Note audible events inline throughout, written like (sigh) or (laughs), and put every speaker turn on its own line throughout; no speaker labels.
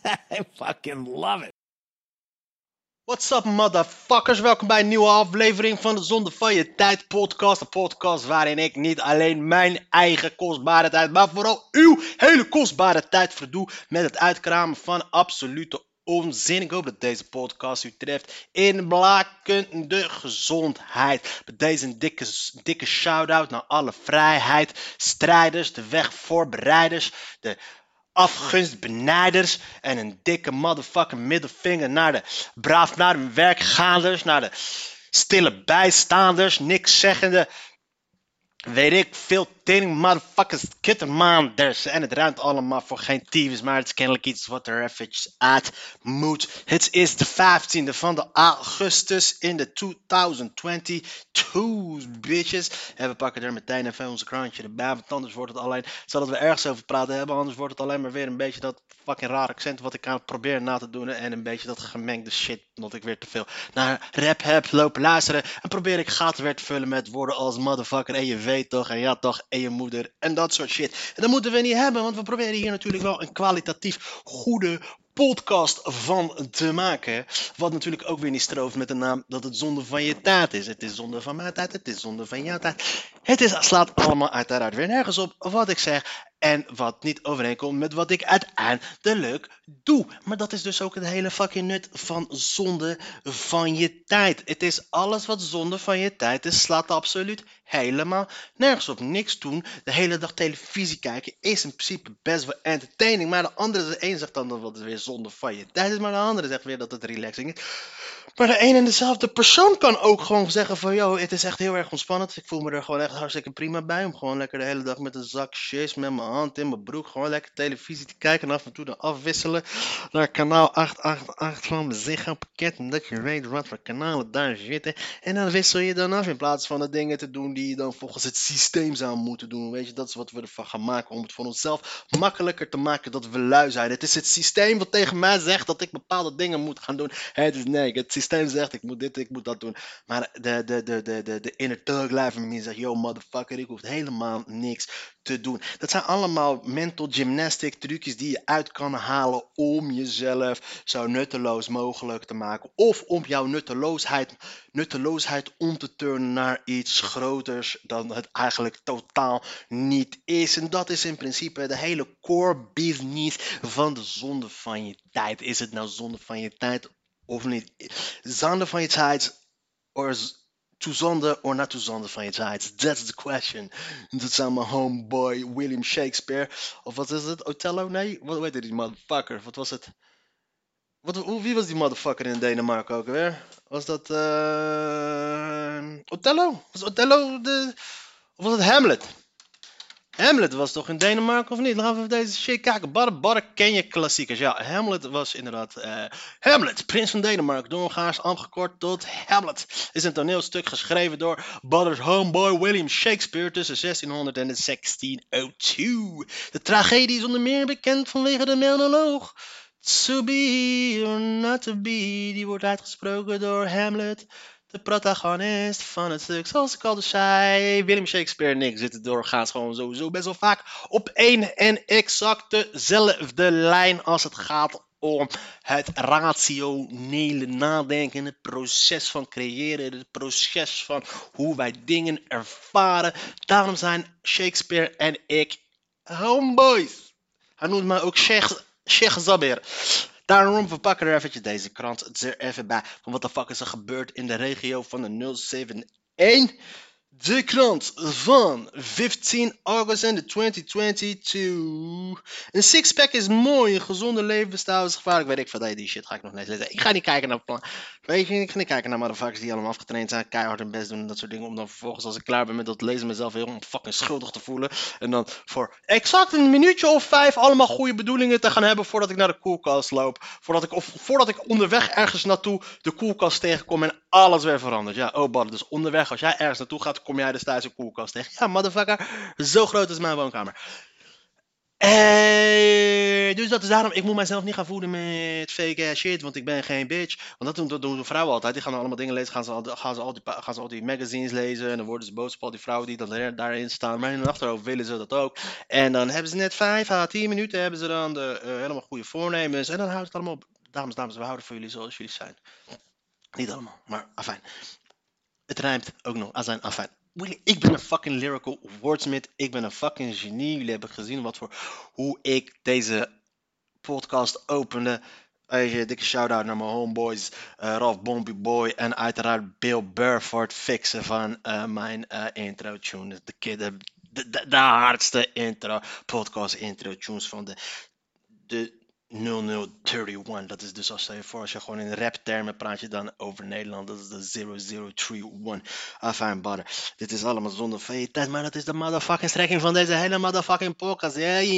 (laughs) I fucking love it.
What's up, motherfuckers? Welkom bij een nieuwe aflevering van de Zonde van Je Tijd podcast. Een podcast waarin ik niet alleen mijn eigen kostbare tijd, maar vooral uw hele kostbare tijd verdoe met het uitkramen van absolute onzin. Ik hoop dat deze podcast u treft in blakende gezondheid. Bij deze dikke, dikke shout-out naar alle vrijheid, strijders, de wegvoorbereiders, de afgunstbenijders en een dikke motherfucking middelvinger naar de braaf naar hun werkgaanders, naar de stille bijstaanders, niks zeggende, weet ik veel, tering motherfuckers, kittermaanders. En het ruimt allemaal voor geen tyfus, maar het is kennelijk iets wat er eventjes uit moet. Het is de 15e van de augustus in de 2022, bitches. En we pakken er meteen even onze krantje erbij, want anders wordt het alleen, zodat we ergens over praten hebben, anders wordt het alleen maar weer een beetje dat fucking raar accent wat ik aan het proberen na te doen. En een beetje dat gemengde shit, omdat ik weer te veel naar rap heb lopen luisteren. En probeer ik gaten weer te vullen met woorden als motherfucker en je weet toch, en ja toch, je moeder en dat soort shit. En dat moeten we niet hebben, want we proberen hier natuurlijk wel een kwalitatief goede podcast van te maken. Wat natuurlijk ook weer niet strooft met de naam dat het zonde van je tijd is. Het is zonde van mijn tijd, het is zonde van jouw tijd. Het is, slaat allemaal uiteraard weer nergens op wat ik zeg. En wat niet overeenkomt met wat ik uiteindelijk doe. Maar dat is dus ook het hele fucking nut van zonde van je tijd. Het is alles wat zonde van je tijd is, slaat absoluut helemaal nergens op. Niks doen, de hele dag televisie kijken is in principe best wel entertaining. Maar de andere, de een zegt dan dat het weer zonde van je tijd is, maar de andere zegt weer dat het relaxing is. Maar de een en dezelfde persoon kan ook gewoon zeggen van, yo, het is echt heel erg ontspannend. Ik voel me er gewoon echt hartstikke prima bij. Om gewoon lekker de hele dag met een zak chips, met mijn hand in mijn broek, gewoon lekker televisie te kijken. En af en toe dan afwisselen naar kanaal 888 van mijn Ziggo-pakket. Omdat je weet wat voor kanalen daar zitten. En dan wissel je dan af in plaats van de dingen te doen die je dan volgens het systeem zou moeten doen. Weet je, dat is wat we ervan gaan maken. Om het voor onszelf makkelijker te maken dat we lui zijn. Het is het systeem wat tegen mij zegt dat ik bepaalde dingen moet gaan doen. Het is nee, het systeem zegt ik moet dit, ik moet dat doen. Maar de, de, de, de, de, de inner thug life in me zegt, yo motherfucker, ik hoef helemaal niks te doen. Dat zijn allemaal mental gymnastic trucjes die je uit kan halen om jezelf zo nutteloos mogelijk te maken. Of om jouw nutteloosheid, nutteloosheid om te turnen naar iets groters dan het eigenlijk totaal niet is. En dat is in principe de hele core business van de zonde van je tijd. Is het nou zonde van je tijd of niet? Zonde van je tijd to zonde or not to zonde van je tijd? That's the question. Dat zijn mijn homeboy William Shakespeare. Of wat is het? Othello? Nee, wat weet je die motherfucker? Wat was het? Wie was die motherfucker in Denemarken ook weer? Was dat eh Othello? Was Othello de... Of was het Hamlet? Hamlet was toch in Denemarken of niet? Laten we even deze shit kijken. Barre ken je klassiekers. Ja, Hamlet was inderdaad... eh, Hamlet, prins van Denemarken. Doorgaans afgekort tot Hamlet. Is een toneelstuk geschreven door Butter's homeboy William Shakespeare tussen 1600 en 1602. De tragedie is onder meer bekend vanwege de monoloog. To be or not to be, die wordt uitgesproken door Hamlet, de protagonist van het stuk. Zoals ik al zei, William Shakespeare en ik zitten doorgaans gewoon sowieso best wel vaak op één en exact dezelfde lijn als het gaat om het rationele nadenken, het proces van creëren, het proces van hoe wij dingen ervaren. Daarom zijn Shakespeare en ik homeboys. Hij noemt mij ook Sheikh, Sheikh Zabir. Daarom, we er eventjes deze krant er even bij. Van wat de fuck is er gebeurd in de regio van de 071. De krant van 15 august 2022. Een sixpack is mooi, een gezonde levensstijl is gevaarlijk. Weet ik van die shit ga ik nog net lezen. Ik ga niet kijken naar. Weet je, ik ga niet kijken naar motherfuckers die allemaal afgetraind zijn, keihard hun best doen en dat soort dingen. Om dan vervolgens als ik klaar ben met dat lezen mezelf heel fucking schuldig te voelen. En dan voor exact een minuutje of vijf allemaal goede bedoelingen te gaan hebben voordat ik naar de koelkast loop. Voordat ik, of voordat ik onderweg ergens naartoe de koelkast tegenkom en alles weer verandert. Ja, oh bad, dus onderweg als jij ergens naartoe gaat, kom jij dus thuis een koelkast tegen. Ja, motherfucker, zo groot is mijn woonkamer. Eh, dus dat is daarom, ik moet mezelf niet gaan voeden met fake ass shit, want ik ben geen bitch. Want dat doen, dat doen vrouwen altijd. Die gaan allemaal dingen lezen, gaan ze, al, gaan, ze al die, magazines lezen. En dan worden ze boos op al die vrouwen die daarin staan. Maar in hun achterhoofd willen ze dat ook. En dan hebben ze net 5 à 10 minuten, hebben ze dan de, uh, helemaal goede voornemens. En dan houdt het allemaal op. Dames, dames, we houden voor jullie zoals jullie zijn. Niet allemaal, maar afijn. Het rijmt ook nog. Azijn, afijn. Ik ben een fucking lyrical wordsmith. Ik ben een fucking genie. Jullie hebben gezien wat voor hoe ik deze podcast opende. Dikke shout-out naar mijn homeboys uh, Ralph Bombie Boy en uiteraard Bill Burford fixen van uh, mijn uh, intro tune. De, de, de, de, hardste intro, podcast intro tunes van de, de 0031. Dat is dus als je voor als je gewoon in rap termen praat je dan over Nederland. Dat is de 0031. Afijn, butter. Dit is allemaal zonder tijd, maar dat is de motherfucking strekking van deze hele motherfucking podcast. Ja, je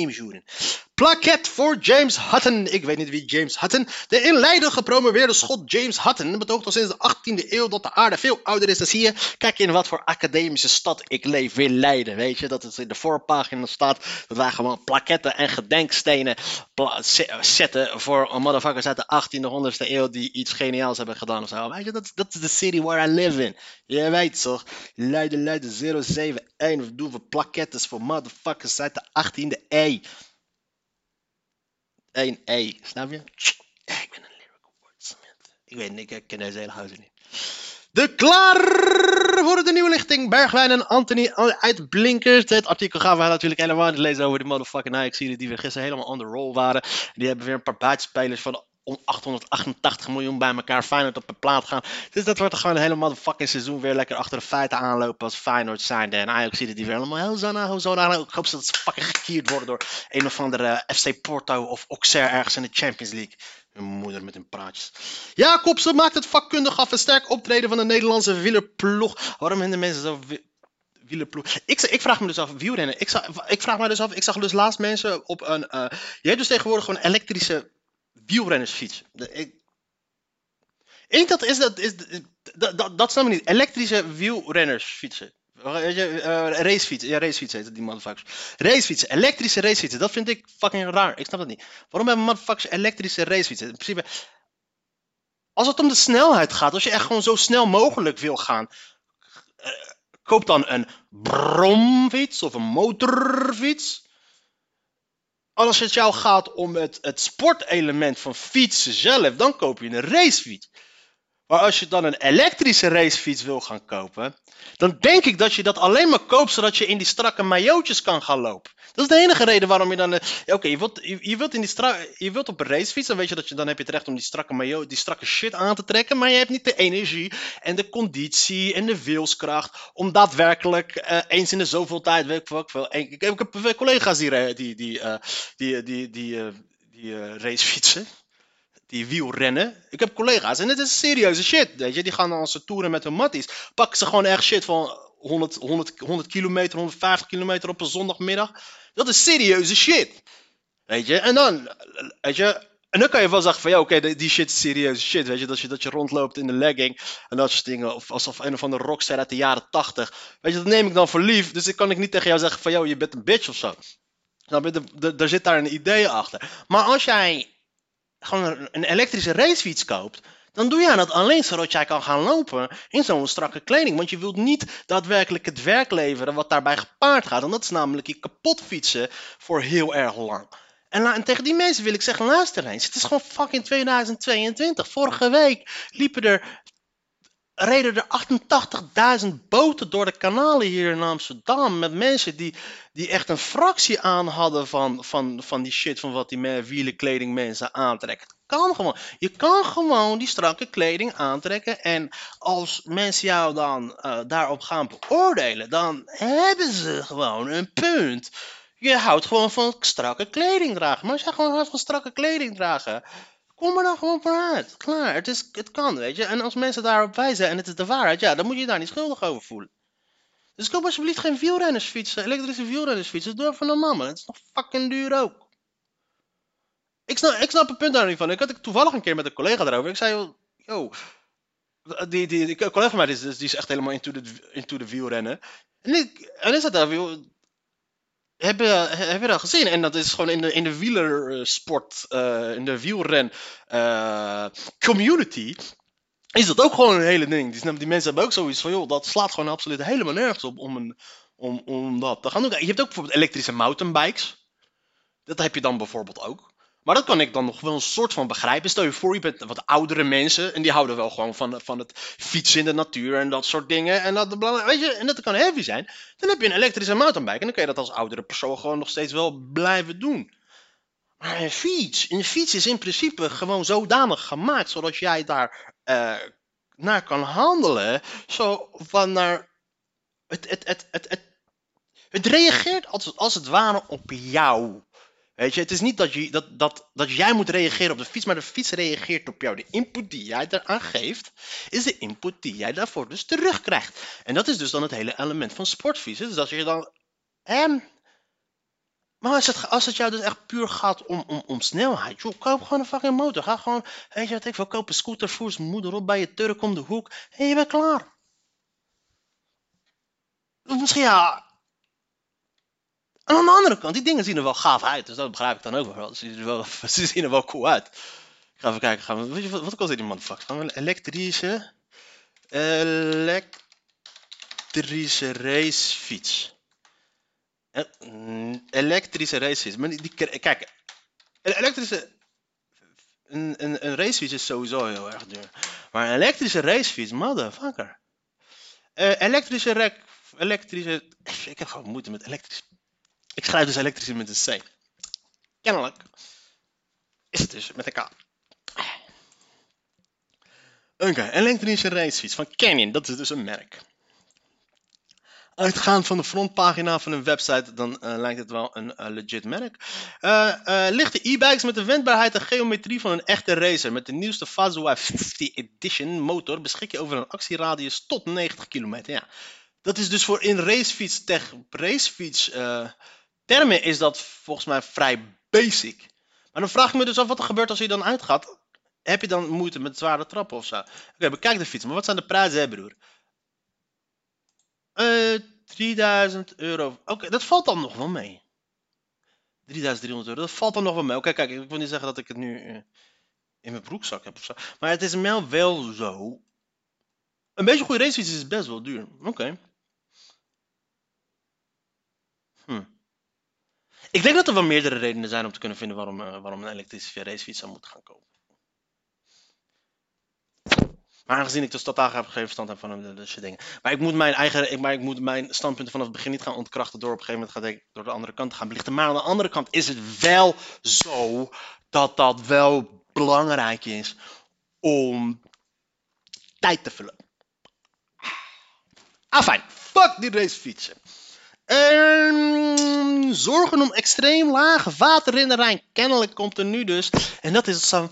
Plaket voor James Hutton. Ik weet niet wie James Hutton. De in Leiden gepromoveerde schot James Hutton betoogt al sinds de 18e eeuw dat de aarde veel ouder is dan zie je. Kijk in wat voor academische stad ik leef in Leiden. Weet je, dat het in de voorpagina staat dat wij gewoon plaketten en gedenkstenen zetten voor motherfuckers uit de 18e, 100e eeuw die iets geniaals hebben gedaan of zo. Weet je, dat, is de city where I live in. Je weet toch, Leiden, Leiden 071. We doen we plaketten voor motherfuckers uit de 18e eeuw. 1E, snap je? ik ben een lyrical wordsmith. Ik weet niet, ik ken deze hele huizen niet. De klaar voor de nieuwe lichting. Bergwijn en Anthony uit Blinkers. Het artikel gaan we natuurlijk helemaal niet lezen over de motherfucking Ajax die weer gisteren helemaal on the roll waren. Die hebben weer een paar buitenspelers van om 888 miljoen bij elkaar Feyenoord op de plaat gaan. Dus dat wordt gewoon helemaal de fucking seizoen weer lekker achter de feiten aanlopen als Feyenoord zijn. En Ajax ziet het die weer helemaal zo naar, zo naar. Ik hoop dat ze fucking gekierd worden door een of andere FC Porto of Auxerre ergens in de Champions League. Hun moeder met hun praatjes. Jacobsen maakt het vakkundig af een sterk optreden van de Nederlandse wielerploeg. Waarom vinden mensen zo. Ik, ik vraag me dus af, wielrennen. Ik, ik vraag me dus af, ik zag dus laatst mensen op een. Uh, je hebt dus tegenwoordig gewoon elektrische wielrennersfiets. Ik, ik dat is dat, is, dat, dat, dat snap ik niet. Elektrische wielrennersfietsen. Je, uh, racefietsen. Ja, racefietsen heet het, die motherfuckers. Racefietsen, elektrische racefietsen. Dat vind ik fucking raar. Ik snap dat niet. Waarom hebben motherfuckers elektrische racefietsen? In principe, als het om de snelheid gaat, als je echt gewoon zo snel mogelijk wil gaan, uh, koop dan een bromfiets of een motorfiets als het jou gaat om het, het sportelement van fietsen zelf, dan koop je een racefiets. Maar als je dan een elektrische racefiets wil gaan kopen, dan denk ik dat je dat alleen maar koopt zodat je in die strakke majootjes kan gaan lopen. Dat is de enige reden waarom je dan. Uh, Oké, je, wilt, in die je wilt op een racefiets, dan weet je dat je dan heb je het recht om die strakke maillot, die strakke shit aan te trekken, maar je hebt niet de energie en de conditie en de wilskracht om daadwerkelijk uh, eens in de zoveel tijd, ik wat veel. Ik, ik, heb collega's die, die, die, die, die, die, die racefietsen die wielrennen. Ik heb collega's en het is serieuze shit. Weet je? Die gaan dan ze toeren met hun matties. Pakken ze gewoon echt shit van 100, 100, 100 kilometer, 150 kilometer op een zondagmiddag. Dat is serieuze shit. Weet je? En dan, weet je, en dan kan je wel zeggen van ja, oké, die shit is serieuze shit. Weet je, dat je, dat je rondloopt in de legging en dat soort dingen. Of alsof een of andere rockster uit de jaren 80. Weet je, dat neem ik dan voor lief. Dus ik kan ik niet tegen jou zeggen van joh, je bent een bitch of zo. Nou, er zit daar een idee achter. Maar als jij gewoon een elektrische racefiets koopt, dan doe jij dat alleen zodat jij kan gaan lopen in zo'n strakke kleding. Want je wilt niet daadwerkelijk het werk leveren wat daarbij gepaard gaat. En dat is namelijk je kapot fietsen voor heel erg lang. En, en, tegen die mensen wil ik zeggen, luister eens, het is gewoon fucking 2022. Vorige week liepen er reden er 88.000 boten door de kanalen hier in Amsterdam. Met mensen die, die echt een fractie aan hadden van, van, van die shit van wat die wielenkleding mensen aantrekken. kan gewoon. Je kan gewoon die strakke kleding aantrekken. En als mensen jou dan eh, daarop gaan beoordelen, dan hebben ze gewoon een punt. Je houdt gewoon van strakke kleding dragen. Maar als jij gewoon houdt van strakke kleding dragen, kom er dan gewoon vooruit. Klaar, het, is, het kan, weet je. En als mensen daarop wijzen en het is de waarheid, ja, dan moet je je daar niet schuldig over voelen. Dus koop alsjeblieft geen wielrennersfietsen, elektrische wielrennersfietsen. Doe even normaal, man. Het is nog fucking duur ook. Ik snap, ik snap het punt daar niet van. Ik had het toevallig een keer met een collega erover. Ik zei, yo, die, die, die collega van mij die is, die is echt helemaal into de, into de wielrennen. En, ik, en is dat daar, joh, heb je, heb je dat gezien? En dat is gewoon in de, in de wielersport, eh, in de wielren eh, community, is dat ook gewoon een hele ding. Die, die mensen hebben ook zoiets van, joh, dat slaat gewoon absoluut helemaal nergens op om, een, om, om dat te gaan doen. Je hebt ook bijvoorbeeld elektrische mountainbikes. Dat heb je dan bijvoorbeeld ook. Maar dat kan ik dan nog wel een soort van begrijpen. Stel je voor, je bent wat oudere mensen. En die houden wel gewoon van, van het fietsen in de natuur en dat soort dingen. En dat, weet je, en dat kan heavy zijn. Dan heb je een elektrische mountainbike. En dan kun je dat als oudere persoon gewoon nog steeds wel blijven doen. Maar een fiets, een fiets is in principe gewoon zodanig gemaakt. Zodat jij daar uh, naar kan handelen. Zo van naar. Het, het, het, het, het, het reageert als, als het ware op jou. Weet je, het is niet dat, je, dat, dat, dat jij moet reageren op de fiets, maar de fiets reageert op jou. De input die jij eraan geeft, is de input die jij daarvoor dus terugkrijgt. En dat is dus dan het hele element van sportfietsen. Dus als je dan. Ehm, maar als het, als het jou dus echt puur gaat om, om, om snelheid, joh, koop gewoon een fucking motor. Ga gewoon, weet je wat ik wil, koop scooter, moeder op bij je Turk om de hoek. En je bent klaar. Misschien ja, aan de andere kant, die dingen zien er wel gaaf uit. Dus dat begrijp ik dan ook wel. Ze zien er wel, (laughs) ze zien er wel cool uit. Ik ga even kijken. Gaan we, wat, kost die motherfucker? Gaan we elektrische... Elektrische racefiets. Elektrische racefiets. Maar die, die, kijk, een elektrische... Een, een, een racefiets is sowieso heel erg duur. Maar een elektrische racefiets, motherfucker. Uh, elektrische rek... Elektrische... Ik heb gewoon moeite met elektrische ik schrijf dus elektrische met een C. Kennelijk is het dus met een K. Oké, okay, elektrische racefiets van Canyon, dat is dus een merk. Uitgaand van de frontpagina van een website, dan uh, lijkt het wel een uh, legit merk. Uh, lichte e-bikes met de wendbaarheid en geometrie van een echte racer. Met de nieuwste Fazua 50 Edition motor beschik je over een actieradius tot 90 kilometer. Ja, dat is dus voor in racefiets, tech, racefiets termen is dat volgens mij vrij basic. Maar dan vraag ik me dus af wat er gebeurt als je dan uitgaat. Heb je dan moeite met zware trappen of zo? Oké, bekijk de fiets. Maar wat zijn de prijzen, hè, broer? Uh, 3000 euro. Oké, dat valt dan nog wel mee. 3300 euro, dat valt dan nog wel mee. Oké, kijk, ik wil niet zeggen dat ik het nu uh, in mijn broekzak heb of zo. Maar het is wel wel zo. Een beetje goede racefiets is best wel duur. Oké. Hm. Ik denk dat er wel meerdere redenen zijn om te kunnen vinden waarom, uh, waarom een elektrische racefiets zou moeten gaan kopen. Maar aangezien ik dus totaal geen verstand heb van de, de, dingen. Maar ik moet mijn eigen, ik, maar ik moet mijn standpunten vanaf het begin niet gaan ontkrachten door op een gegeven moment door de andere kant te gaan belichten. Maar aan de andere kant is het wel zo dat dat wel belangrijk is om tijd te vullen. Ah, fijn. Fuck die racefietsen. Um, zorgen om extreem laag water in de Rijn. Kennelijk komt er nu dus. En dat is zo'n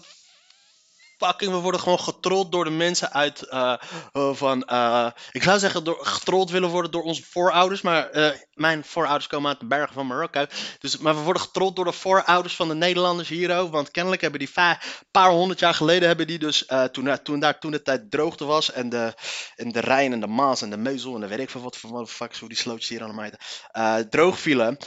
fucking, we worden gewoon getrold door de mensen uit uh, van, uh, ik zou zeggen door, getrold willen worden door onze voorouders, maar mijn voorouders komen uit de bergen van Marokko. Dus, maar we worden getrold door de voorouders van de Nederlanders hier want kennelijk hebben die een paar honderd jaar geleden hebben die dus, toen, toen daar toen de tijd droogte was en de, en de Rijn en de Maas en de Meuzel en de weet ik veel wat voor fuck, hoe die slootjes hier allemaal droog vielen,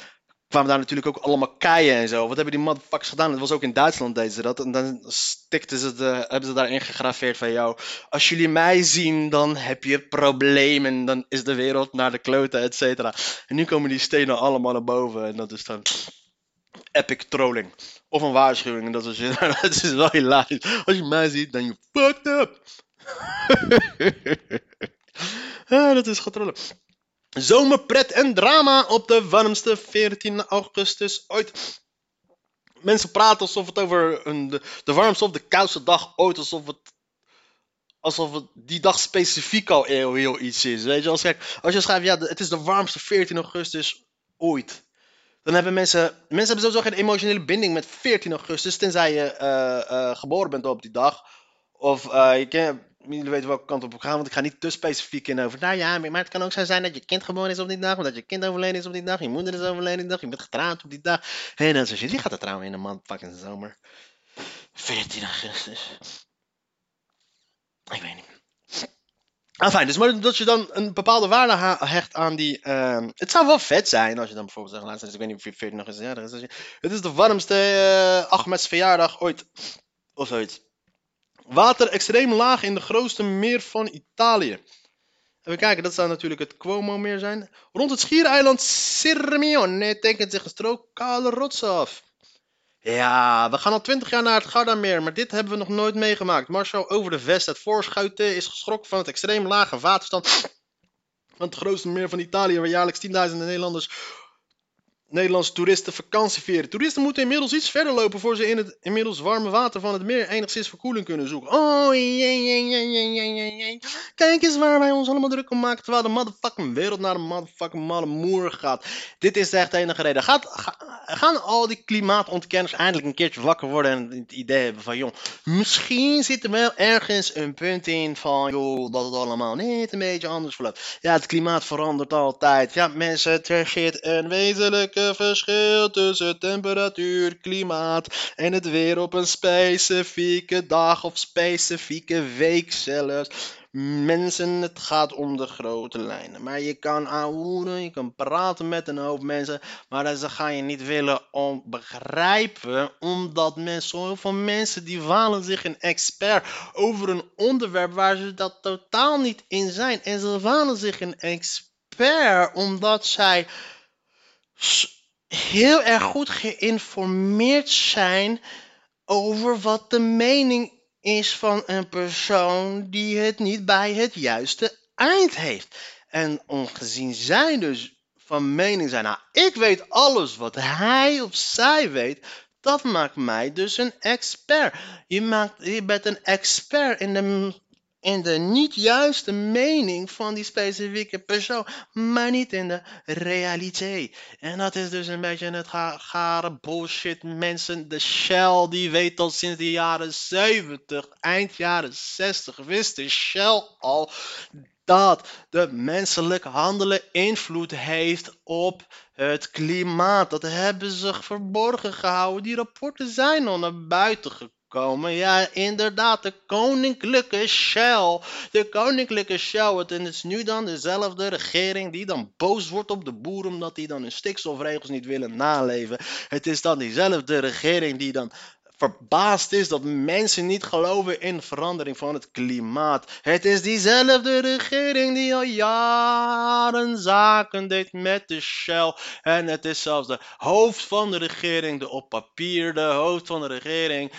kwamen daar natuurlijk ook allemaal keien en zo. Wat hebben die motherfuckers gedaan? Dat was ook in Duitsland deden ze dat. En dan stikten ze de, hebben ze daarin gegraveerd van jou. Als jullie mij zien, dan heb je problemen. Dan is de wereld naar de kloten, et cetera. En nu komen die stenen allemaal naar boven. En dat is dan epic trolling. Of een waarschuwing. En dat is, (laughs) dat is wel hilarisch. Als je mij ziet, dan je fucked up. (laughs) ah, dat is getrollen. Zomerpret en drama op de warmste 14 augustus ooit. mensen praten alsof het over een, de, warmste of de koudste dag ooit, alsof het alsof het die dag specifiek al heel, heel iets is. Weet je, als, kijk, als je schrijft, ja, het is de warmste 14 augustus ooit. Dan hebben mensen, mensen hebben sowieso geen emotionele binding met 14 augustus, tenzij je eh, eh, geboren bent op die dag. Of uh, je kent, jullie weten welke kant op gaan, want ik ga niet te specifiek in over. Nou ja, maar het kan ook zo zijn dat je kind geboren is op die dag, of dat je kind overleden is op die dag, je moeder is overleden die dag, je bent getrouwd op die dag. En dan je, die gaat er trouwen in de man fucking zomer. 14 augustus. Ik weet niet. Fijn. Dus maar dat je dan een bepaalde waarde hecht aan die. Uh, het zou wel vet zijn als je dan bijvoorbeeld zegt: luister, ik weet niet of je 14 nog eens jarig is. Het is de warmste uh, Ahmeds verjaardag ooit. Of zoiets. Water extreem laag in de grootste meer van Italië. Even kijken, dat zou natuurlijk het Cuomo-meer zijn. Rond het schiereiland Sirmione tekent zich een strook kale rots af. Ja, we gaan al twintig jaar naar het Gardameer, maar dit hebben we nog nooit meegemaakt. Marshall over de vest, het voorschuiten, is geschrokken van het extreem lage waterstand van het grootste meer van Italië, waar jaarlijks tienduizenden Nederlanders Nederlandse toeristen vakantieveren. Toeristen moeten inmiddels iets verder lopen voor ze in het inmiddels warme water van het meer enigszins verkoeling kunnen zoeken. Oh, jee, jee, jee, jee, jee. Kijk eens waar wij ons allemaal druk om maken terwijl de motherfucking wereld naar de motherfucking malle moer gaat. Dit is echt de enige reden. Gaat, gaan al die klimaatontkenners eindelijk een keertje wakker worden en het idee hebben van, joh, misschien zit er wel ergens een punt in van, joh, dat het allemaal niet een beetje anders verloopt. Ja, het klimaat verandert altijd. Ja, mensen, er een wezenlijke verschil tussen temperatuur, klimaat en het weer op een specifieke dag of specifieke week zelfs. Mensen, het gaat om de grote lijnen. Maar je kan aanhoeren, je kan praten met een hoop mensen, maar ze gaan je niet willen om begrijpen, omdat mensen, zoveel mensen die walen zich een expert over een onderwerp waar ze dat totaal niet in zijn. En ze walen zich een expert omdat zij heel erg goed geïnformeerd zijn over wat de mening is van een persoon die het niet bij het juiste eind heeft. En ongezien zij dus van mening zijn, nou, ik weet alles wat hij of zij weet, dat maakt mij dus een expert. Je, maakt, je bent een expert in de in de niet juiste mening van die specifieke persoon, maar niet in de realiteit. En dat is dus een beetje het gare bullshit. Mensen, de Shell, die weet al sinds de jaren 70, eind jaren 60, wist de Shell al dat de menselijk handelen invloed heeft op het klimaat. Dat hebben ze verborgen gehouden. Die rapporten zijn al naar buiten gekomen Ja, inderdaad, de koninklijke Shell. De koninklijke Shell. Het is nu dan dezelfde regering die dan boos wordt op de boeren omdat die dan hun stikstofregels niet willen naleven. Het is dan diezelfde regering die dan verbaasd is dat mensen niet geloven in verandering van het klimaat. Het is diezelfde regering die al jaren zaken deed met de Shell. En het is zelfs de hoofd van de regering, de op papier de hoofd van de regering,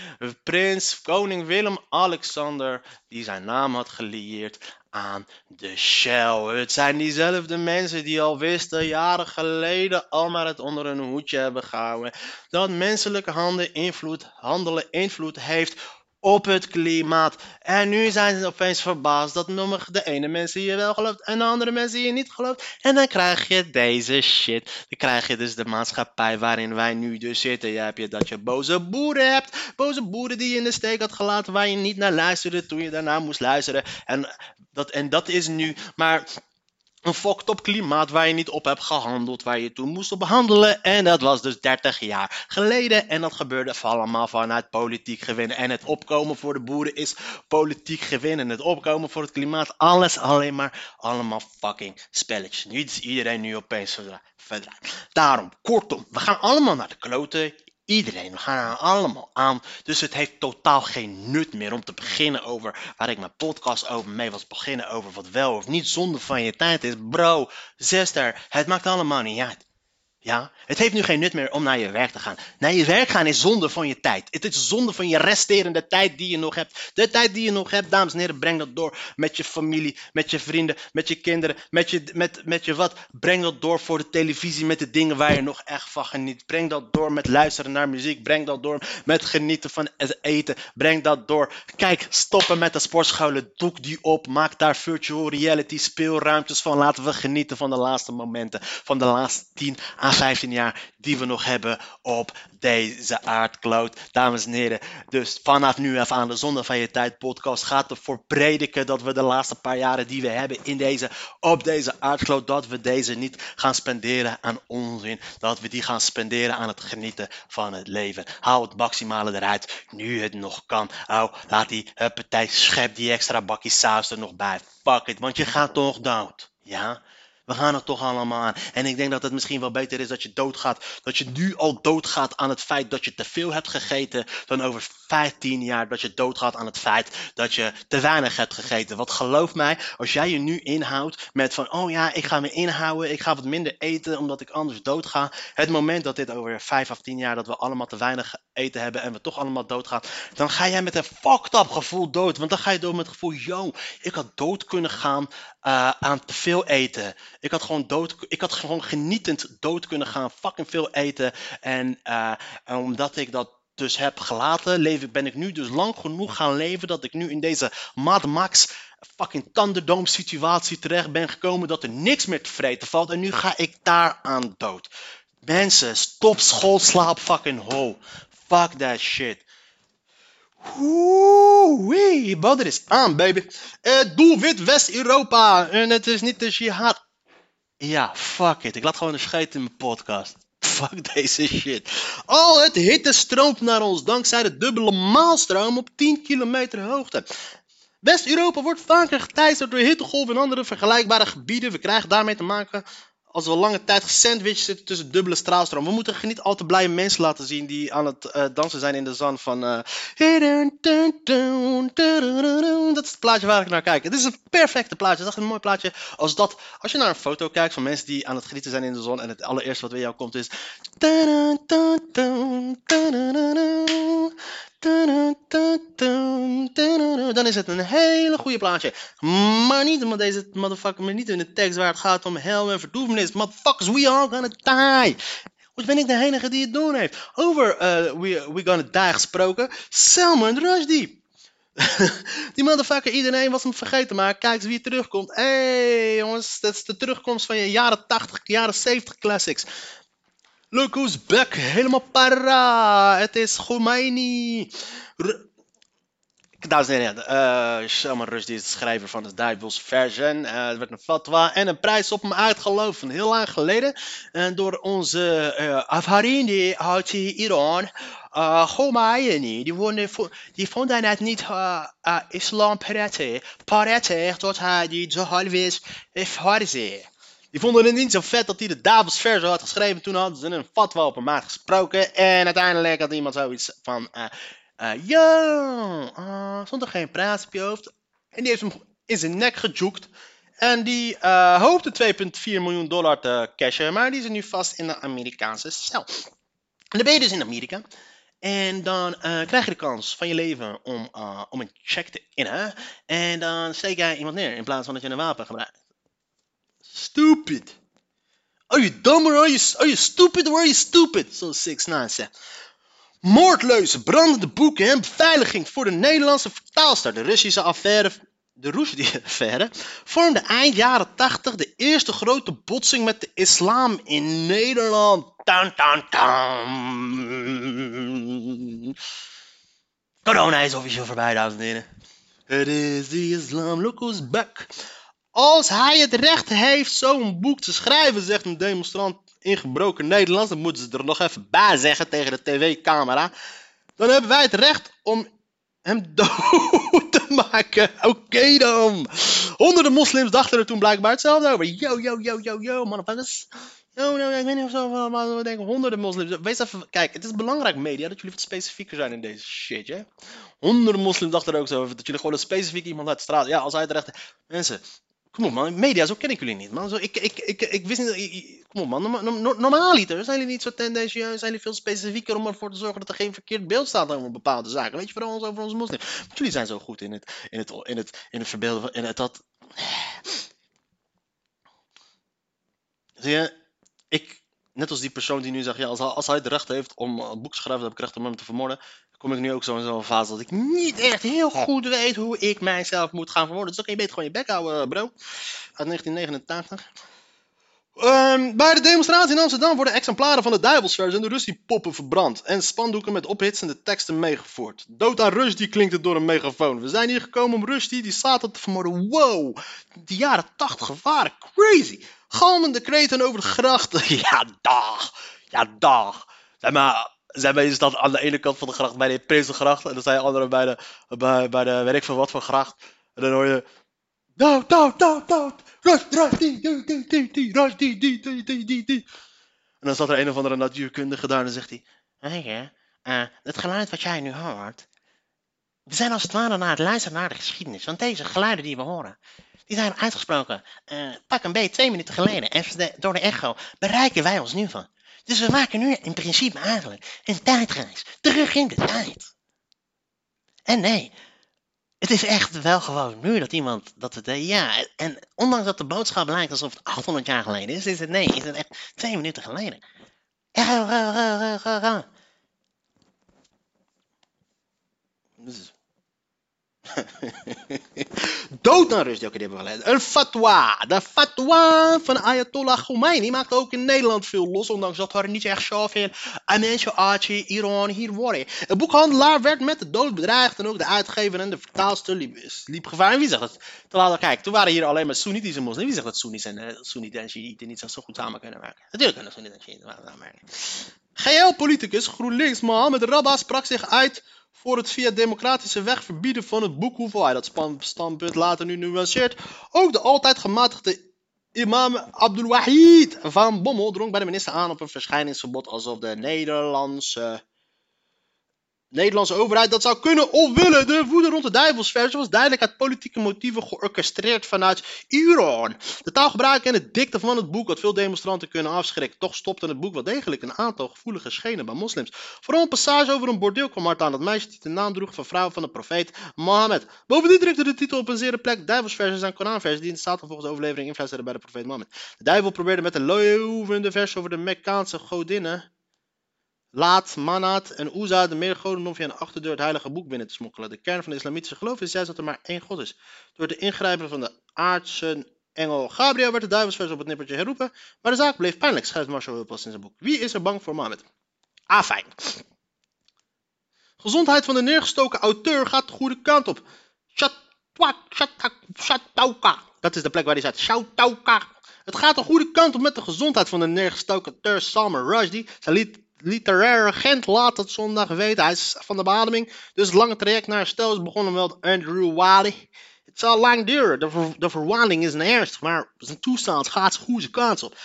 prins koning Willem-Alexander, die zijn naam had gelieerd aan de Shell. Het zijn diezelfde mensen die al wisten jaren geleden al maar het onder hun hoedje hebben gehouden. Dat menselijke handen invloed, handelen invloed heeft op het klimaat. En nu zijn ze opeens verbaasd dat de ene mensen je wel gelooft en de andere mensen je niet gelooft. En dan krijg je deze shit. Dan krijg je dus de maatschappij waarin wij nu dus zitten. Je hebt je dat je boze boeren hebt. Boze boeren die je in de steek had gelaten waar je niet naar luisterde toen je daarna moest luisteren. En dat, en dat is nu maar een op klimaat waar je niet op hebt gehandeld, waar je toen moest op. En dat was dus 30 jaar geleden. En dat gebeurde allemaal vanuit politiek gewinnen. En het opkomen voor de boeren is politiek gewinnen. Het opkomen voor het klimaat, alles alleen maar allemaal fucking spelletjes. Nu is iedereen nu opeens verdraaid. Daarom, kortom, we gaan allemaal naar de kloten. Iedereen, we gaan er allemaal aan. Dus het heeft totaal geen nut meer om te beginnen over waar ik mijn podcast over mee was beginnen over wat wel of niet zonde van je tijd is. Bro, zuster, het maakt allemaal niet uit. Ja, het heeft nu geen nut meer om naar je werk te gaan. Naar je werk gaan is zonde van je tijd. Het is zonde van je resterende tijd die je nog hebt. De tijd die je nog hebt, dames en heren, breng dat door met je familie, met je vrienden, met je kinderen, met je, met, met je wat. Breng dat door voor de televisie met de dingen waar je nog echt van geniet. Breng dat door met luisteren naar muziek. Breng dat door met genieten van het eten. Breng dat door. Kijk, stoppen met de sportscholen. Doek die op. Maak daar virtual reality speelruimtes van. Laten we genieten van de laatste momenten. Van de laatste 10 à 15 jaar die we nog hebben op deze aardkloot. Dames en heren, dus vanaf nu af aan de Zonde van je Tijd podcast gaat ervoor prediken dat we de laatste paar jaren die we hebben in deze, op deze aardkloot, dat we deze niet gaan spenderen aan onzin. Dat we die gaan spenderen aan het genieten van het leven. Hou het maximale eruit, nu het nog kan. Oh, laat die partij schep die extra bakje saus er nog bij. Fuck it, want je gaat toch dood. Ja? We gaan er toch allemaal aan. En ik denk dat het misschien wel beter is dat je doodgaat. Dat je nu al doodgaat aan het feit dat je te veel hebt gegeten. Dan over 15 jaar dat je doodgaat aan het feit dat je te weinig hebt gegeten. Want geloof mij, als jij je nu inhoudt met van, oh ja, ik ga me inhouden. Ik ga wat minder eten omdat ik anders doodga. Het moment dat dit over 5 of 10 jaar dat we allemaal te weinig eten hebben en we toch allemaal doodgaan. Dan ga jij met een fucked up gevoel dood. Want dan ga je door met het gevoel, yo, ik had dood kunnen gaan uh, aan te veel eten. Ik had gewoon dood, ik had gewoon genietend dood kunnen gaan, fucking veel eten. En, en omdat ik dat dus heb gelaten, leef, ben ik nu dus lang genoeg gaan leven dat ik nu in deze Mad Max fucking Thunderdome situatie terecht ben gekomen dat er niks meer te vreten valt. En nu ga ik daar aan dood. Mensen, stop schoolslaap fucking ho. Fuck that shit. Oeh, er is aan, baby. Uh, doelwit West-Europa. En het is niet de jihad. Ja, fuck it. Ik laat gewoon een scheet in mijn podcast. (laughs) Fuck deze shit. Al het hitte stroomt naar ons dankzij de dubbele maalstroom op 10 kilometer hoogte. West-Europa wordt vaker geteisterd door hittegolven en andere vergelijkbare gebieden. We krijgen daarmee te maken als we lange tijd gesandwiched zitten tussen dubbele straalstroom. We moeten niet al te blije mensen laten zien die aan het uh, dansen zijn in de zon van... Uh, dat is het plaatje waar ik naar kijk. Het is een perfecte plaatje. Het is echt een mooi plaatje. Als, dat, als je naar een foto kijkt van mensen die aan het genieten zijn in de zon... en het allereerste wat bij jou komt is... Dan is het een hele goede plaatje. Maar niet omdat deze motherfucker me niet in de tekst waar het gaat om hel en verdoemenis. Motherfuckers, we all gonna die. Of ben ik de enige die het doen heeft? Over uh, we, we Gonna Die gesproken. Salman Rushdie. (laughs) die motherfucker, iedereen was hem vergeten. Maar kijk eens wie terugkomt. Hé hey, jongens, dat is de terugkomst van je jaren 80, jaren 70 classics. Look who's back. Helemaal para. Het is Khomeini. Dames en heren, uh, Salman Rushdie is schrijver van de Bijbels version. Uh, er werd een fatwa en een prijs op hem uitgeloofd heel lang geleden. En door onze uh, Afharini uit Iran. Uh, Khomeini, die, vond, die vond hij net niet uh, islam prettig. Prettig tot hij die zo halfwees farzi. Die vonden het niet zo vet dat hij de Davos verso had geschreven. Toen hadden ze een fatwa op een maat gesproken. En uiteindelijk had iemand zoiets van... Uh, uh, yo, uh, stond er geen praat op je hoofd? En die heeft hem in zijn nek gejoekt. En die uh, hoopte 2,4 miljoen dollar te cashen. Maar die is nu vast in de Amerikaanse cel. En dan ben je dus in Amerika. En dan uh, krijg je de kans van je leven om, uh, om een check te innen. En dan steek jij iemand neer in plaats van dat je een wapen gebruikt. Stupid. Are you dumb or are you, are you stupid or are you stupid? Zo 6 9 zegt. Moordleuzen, brandende boeken en beveiliging voor de Nederlandse vertaalster. De Russische affaire, de Rushdie-affaire, (laughs) vormde eind jaren 80 de eerste grote botsing met de islam in Nederland. Tan, tan, tan. Corona is officieel voorbij, dames en heren. Het is the Islam, look back. Als hij het recht heeft zo'n boek te schrijven, zegt een demonstrant in gebroken Nederlands, dan moeten ze er nog even bij zeggen tegen de tv-camera. Dan hebben wij het recht om hem (laughs) dood te maken. Oké dan. Honderden moslims dachten er toen blijkbaar hetzelfde over. Yo, yo, yo, yo, yo, motherfuckers. Yo, no, ik weet niet of zo, maar we denken honderden moslims. Wees even, kijk, het is belangrijk media dat jullie wat specifieker zijn in deze shit, hè. Honderden moslims dachten er ook zo over dat jullie gewoon een specifiek iemand uit de straat. Ja, als hij het recht. Mensen, Kom op man, media, zo ken ik jullie niet man. Zo, ik, ik, ik, ik wist niet, kom op man, norma- norma- normaaliter. Zijn jullie niet zo tendentieus, zijn jullie veel specifieker om ervoor te zorgen dat er geen verkeerd beeld staat over bepaalde zaken. Weet je, vooral over onze moslims. Want jullie zijn zo goed in het, in het, in het, in het verbeelden, van- in het dat... Zie je, ik, net als die persoon die nu zegt, ja, als hij, als hij het recht heeft om een boek te schrijven, dan heb ik recht om hem te vermoorden. Kom ik nu ook zo in zo'n fase dat ik niet echt heel goed weet hoe ik mijzelf moet gaan verwoorden. Dus dan kun je beter gewoon je bek houden, bro. Uit 1989. Ehm, bij de demonstratie in Amsterdam worden exemplaren van de Duivelsvers en de Rusty-poppen verbrand. En spandoeken met ophitsende teksten meegevoerd. Dood aan Rusty klinkt het door een megafoon. We zijn hier gekomen om Rusty, die Satan te vermoorden. Wow, die jaren 80 waren crazy. Galmende kreten over de grachten. (laughs) Ja, dag. Ja, dag. Zeg maar, zijn wij staat aan de ene kant van de gracht bij de Prinsengracht. En dan zijn anderen bij de, bij, bij de weet ik veel wat voor gracht. En dan hoor je... En dan zat er een of andere natuurkundige daar en dan zegt hij... Je, eh, het geluid wat jij nu hoort... We zijn als het ware naar het luisteren naar de geschiedenis. Want deze geluiden die we horen... Die zijn uitgesproken eh, pak een beetje twee minuten geleden. En door de echo bereiken wij ons nu van. Dus we maken nu in principe eigenlijk een tijdreis. Terug in de tijd. En nee, het is echt wel gewoon nu dat iemand dat het. eh, ja, en ondanks dat de boodschap lijkt alsof het 800 jaar geleden is, is het nee, is het echt twee minuten geleden. Dus- (laughs) Dood naar rust. Een fatwa. De fatwa van Ayatollah Khomeini maakt ook in Nederland veel los, ondanks dat er niet echt zoveel mensen uit Iran hier worden. Een boekhandelaar werd met de dood bedreigd en ook de uitgever en de vertaalster liep, liep gevaar. En wie zegt dat? Kijk, toen waren hier alleen maar Soenitische moslims. Wie zegt dat Soenies en uh, en Shiiten niet zo goed samen kunnen werken? Natuurlijk kunnen Soenieten en Shiiten samenwerken. GL-politicus GroenLinks Mohammed Rabba sprak zich uit voor het via democratische weg verbieden van het boek, hoeveel hij dat standpunt later nu nuanceert. Ook de altijd gematigde imam Abdul Wahid van Bommel drong bij de minister aan op een verschijningsverbod alsof de Nederlandse, Nederlandse overheid dat zou kunnen of willen. De woede rond de duivelsversie was duidelijk uit politieke motieven georchestreerd vanuit Iran. De taalgebruik en de dikte van het boek had veel demonstranten kunnen afschrikken. Toch stopte het boek wel degelijk een aantal gevoelige schenen bij moslims. Vooral een passage over een bordeel kwam hard aan dat meisje die de naam droeg van vrouw van de profeet Mohammed. Bovendien drukte de titel op een zere plek duivelsversen zijn Koranversen die in staat volgens de overlevering investeren bij de profeet Mohammed. De duivel probeerde met een lovende vers over de Mekkaanse godinnen Laat, Manat en Uza, de meergodendom via een achterdeur het heilige boek binnen te smokkelen. De kern van de islamitische geloof is juist dat er maar één God is. Door de ingrijpen van de aardse engel Gabriel werd de duivelsvers op het nippertje herroepen, maar de zaak bleef pijnlijk, schrijft Marshall Wilpels in zijn boek. Wie is er bang voor Mohammed? Ah, fijn. Gezondheid van de neergestoken auteur gaat de goede kant op. Shatauka. Dat is de plek waar hij zat. Shatauka. Het gaat de goede kant op met de gezondheid van de neergestoken auteur Salman Rushdie. Zijn literaire agent laat het zondag weten. Hij is van de beademing. Dus het lange traject naar herstel is begonnen met Andrew Wally. Het zal lang duren. De, ver- de is een ernst. Maar zijn toestand gaat goede kant op.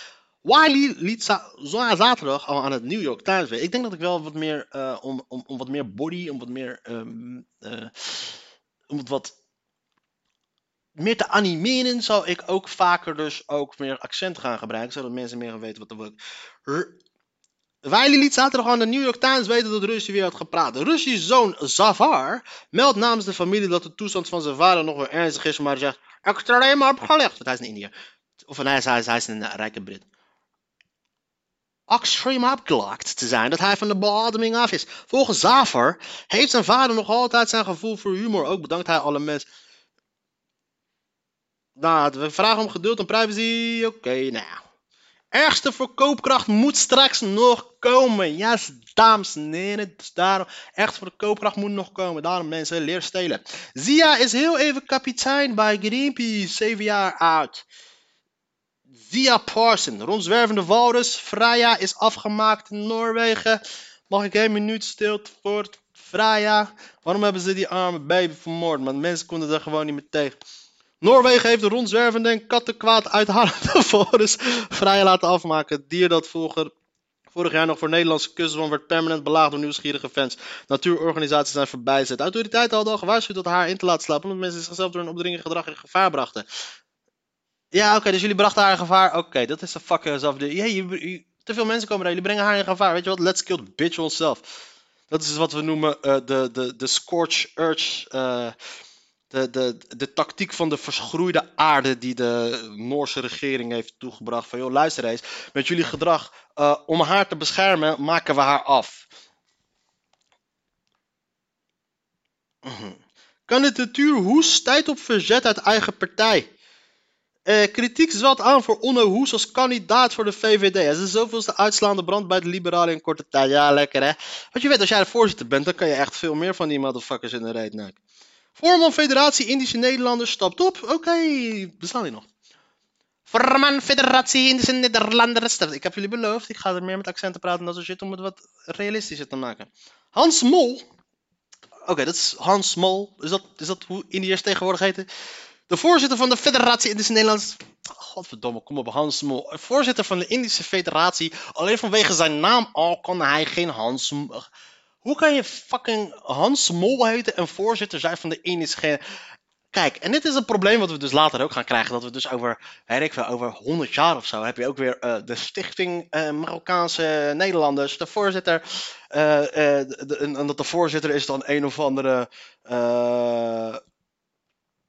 Wiley liet za- za- zaterdag al aan het New York Times weten. Ik denk dat ik wel wat meer, eh, om, om, om wat meer body, om wat meer, ehm, eh, om wat meer te animeren, zou ik ook vaker dus ook meer accent gaan gebruiken, zodat mensen meer gaan weten wat er wordt. Wiley liet zaterdag aan de New York Times weten dat Russie weer had gepraat. De zoon Zavar meldt namens de familie dat de toestand van zijn vader nog wel ernstig is, maar zegt extreem opgelegd. Want hij is in India. Of hij is, hij is, hij een rijke Brit extreem opgelakt te zijn dat hij van de beademing af is. Volgens Zaver heeft zijn vader nog altijd zijn gevoel voor humor. Ook bedankt hij alle mensen. Nou, we vragen om geduld en privacy. Oké, nou. Ergste verkoopkracht moet straks nog komen. Yes, dames en heren. Dus daarom, ergste verkoopkracht moet nog komen. Daarom mensen, leer stelen. Zia is heel even kapitein bij Greenpeace. 7 jaar oud. Zia Parson, rondzwervende walrus. Freya is afgemaakt in Noorwegen. Mag ik één minuut stilte voor Freya? Waarom hebben ze die arme baby vermoord? Want mensen konden er gewoon niet meer tegen. Noorwegen heeft de rondzwervende en kattenkwaad uithalende walrus Freya laten afmaken. Het dier dat vorig jaar nog voor Nederlandse kustzone werd permanent belaagd door nieuwsgierige fans. Natuurorganisaties zijn voorbijzet. Autoriteiten hadden al gewaarschuwd dat haar in te laten slapen, omdat mensen zichzelf door een opdringend gedrag in gevaar brachten. Ja, oké, dus jullie brachten haar in gevaar. Oké, dat is de fucking zelf. Te veel mensen komen er, jullie brengen haar in gevaar. Weet je wat? Let's kill the bitch onszelf. Dat is dus wat we noemen eh, de, de, de scorch urge. eh, de, de, de tactiek van de verschroeide aarde die de Noorse regering heeft toegebracht. Van joh, luister eens, met jullie gedrag, eh, om haar te beschermen, maken we haar af. Kandidatuur Hoes tijd op verzet uit eigen partij. Eh, kritiek zwelt aan voor Onno Hoes als kandidaat voor de VVD. Het is de uitslaande brand bij de liberalen in korte tijd. Ja, lekker hè. Want je weet, als jij de voorzitter bent, dan kan je echt veel meer van die motherfuckers in de reet neuken. Voorman Federatie Indische Nederlanders stapt op. Oké, bestaan die nog? Voorman Federatie Indische Nederlanders. stapt- Ik heb jullie beloofd, ik ga er meer met accenten praten en dat soort shit om het wat realistischer te maken. Hans Mol. Oké, dat is Hans Mol. Is dat, is dat hoe Indiërs tegenwoordig heten? De voorzitter van de Federatie Indische Nederlanders. Godverdomme, kom op, Hans Mol. Voorzitter van de Indische Federatie. Alleen vanwege zijn naam al kan hij geen Hans. Hoe kan je fucking Hans Mol heten en voorzitter zijn van de Indische. Ge- Kijk, en dit is een probleem wat we dus later ook gaan krijgen. Dat we dus over, weet ik veel, over 100 jaar of zo. heb je ook weer eh, de Stichting eh, Marokkaanse Nederlanders. De voorzitter. eh, de- en dat de voorzitter is dan een of andere.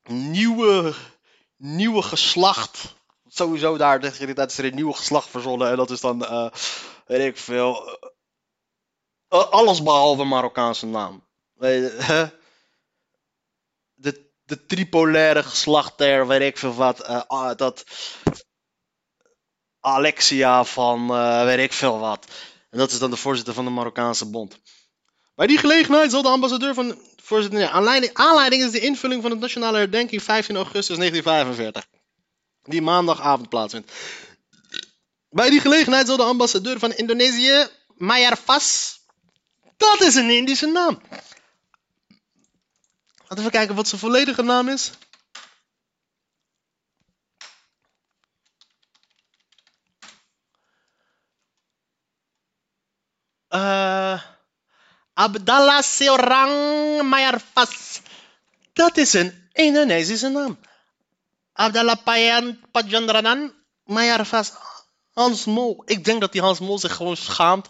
nieuwe, nieuwe geslacht. Sowieso daar, tijd is er een nieuw geslacht verzonnen. En dat is dan, weet ik veel, alles behalve Marokkaanse naam. De, de tripolaire geslacht der, weet ik veel wat. eh, ah, dat Alexia van, eh, weet ik veel wat. En dat is dan de voorzitter van de Marokkaanse Bond. Bij die gelegenheid zal de ambassadeur van. Voorzitter, aanleiding, aanleiding is de invulling van het nationale herdenking 15 augustus 1945. Die maandagavond plaatsvindt. Bij die gelegenheid zal de ambassadeur van Indonesië, Mayar Fas. Dat is een Indische naam. Laten we kijken wat zijn volledige naam is. Eh. Abdallah Seorang Mayarfas. Dat is een Indonesische naam. Abdallah Payan Pajandranan Mayarfas. Hans Mol. Ik denk dat die Hans Mol zich gewoon schaamt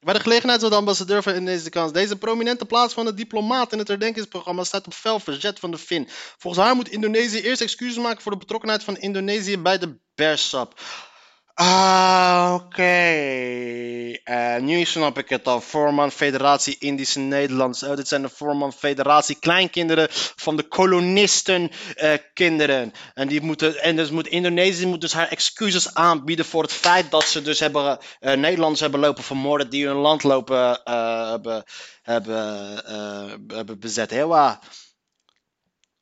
Bij de gelegenheid zal de ambassadeur van Indonesische kans deze prominente plaats van de diplomaat in het herdenkingsprogramma staat op fel verzet van de Fin. Volgens haar moet Indonesië eerst excuses maken voor de betrokkenheid van Indonesië bij de Bersap. Ah, oké. Eh, nu snap ik het al. Voorman Federatie Indische Nederlanders. Oh, dit zijn de Voorman Federatie kleinkinderen van de kolonisten eh, kinderen. En, die moeten, en dus moet Indonesië moet dus haar excuses aanbieden voor het feit dat ze dus hebben, eh, Nederlanders hebben lopen vermoorden die hun land lopen hebben, hebben, hebben bezet. Heel waar.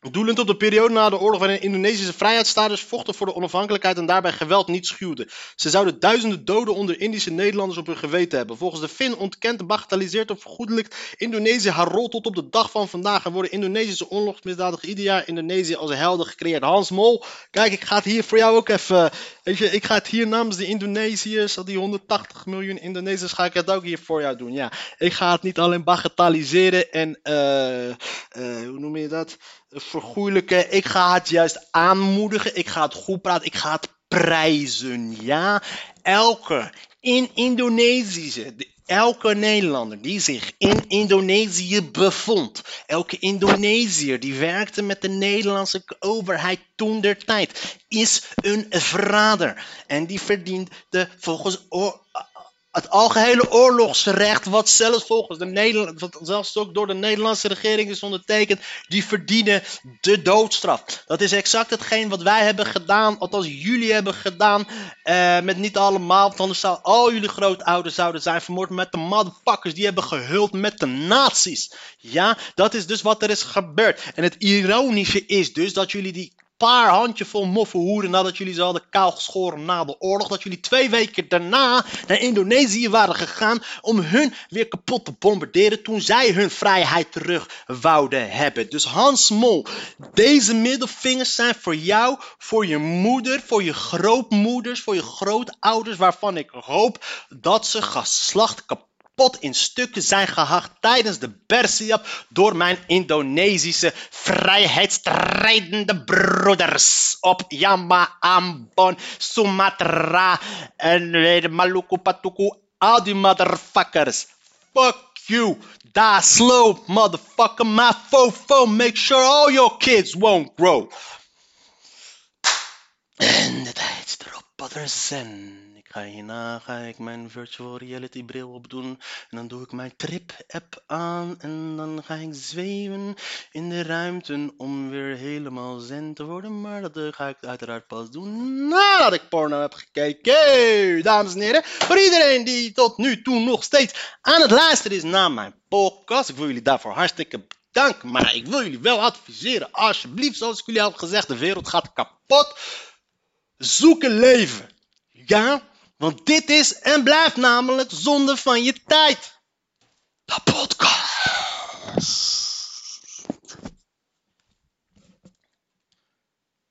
Doelend op de periode na de oorlog waarin Indonesische vrijheidsstatus vochten voor de onafhankelijkheid en daarbij geweld niet schuwden. Ze zouden duizenden doden onder Indische Nederlanders op hun geweten hebben. Volgens de Fin ontkent, bagatelliseert of vergoedelijkt Indonesië haar rol tot op de dag van vandaag. En worden Indonesische oorlogsmisdadigers ieder jaar Indonesië als helden gecreëerd. Hans Mol, kijk, ik ga het hier voor jou ook even. Weet je, ik ga het hier namens de Indonesiërs, die 180 miljoen Indonesiërs, ga ik het ook hier voor jou doen. Ja, ik ga het niet alleen bagatelliseren en, eh, hoe noem je dat? Vergoeilijken. Ik ga het juist aanmoedigen. Ik ga het goed praten. Ik ga het prijzen. Ja, elke in Indonesië, de- elke Nederlander die zich in Indonesië bevond, elke Indonesiër die werkte met de Nederlandse overheid toen der tijd, is een verrader. En die verdient de volgens het algehele oorlogsrecht, wat zelfs volgens de Nederland, wat zelfs ook door de Nederlandse regering is ondertekend, die verdienen de doodstraf. Dat is exact hetgeen wat wij hebben gedaan, althans jullie hebben gedaan, eh, met niet allemaal, want anders zou al jullie grootouders zouden zijn vermoord met de motherfuckers, die hebben gehuld met de nazi's. Ja, dat is dus wat er is gebeurd. En het ironische is dus dat jullie die paar handjevol moffenhoeren nadat jullie ze hadden kaalgeschoren na de oorlog. Dat jullie twee weken daarna naar Indonesië waren gegaan om hun weer kapot te bombarderen toen zij hun vrijheid terug wouden hebben. Dus Hans Mol, deze middelvingers zijn voor jou, voor je moeder, voor je grootmoeders, voor je grootouders, waarvan ik hoop dat ze geslacht kapot pot in stukken zijn gehakt tijdens de Bersiap door mijn Indonesische vrijheidsstrijdende broeders op Jamba, Ambon, Sumatra en Maluku, Patuku, al die motherfuckers. Fuck you, die slow motherfucker, my fofo, make sure all your kids won't grow. En de tijd erop, brothers en hierna ga ik mijn virtual reality bril opdoen. En dan doe ik mijn trip app aan. En dan ga ik zweven in de ruimte om weer helemaal zen te worden. Maar dat eh, ga ik uiteraard pas doen nadat ik porno heb gekeken. Dames en heren. Voor iedereen die tot nu toe nog steeds aan het luisteren is naar mijn podcast. Ik wil jullie daarvoor hartstikke bedanken. Maar ik wil jullie wel adviseren. Alsjeblieft, zoals ik jullie al gezegd, de wereld gaat kapot. Zoek een leven. Ja? Want dit is en blijft namelijk zonde van je tijd. De podcast.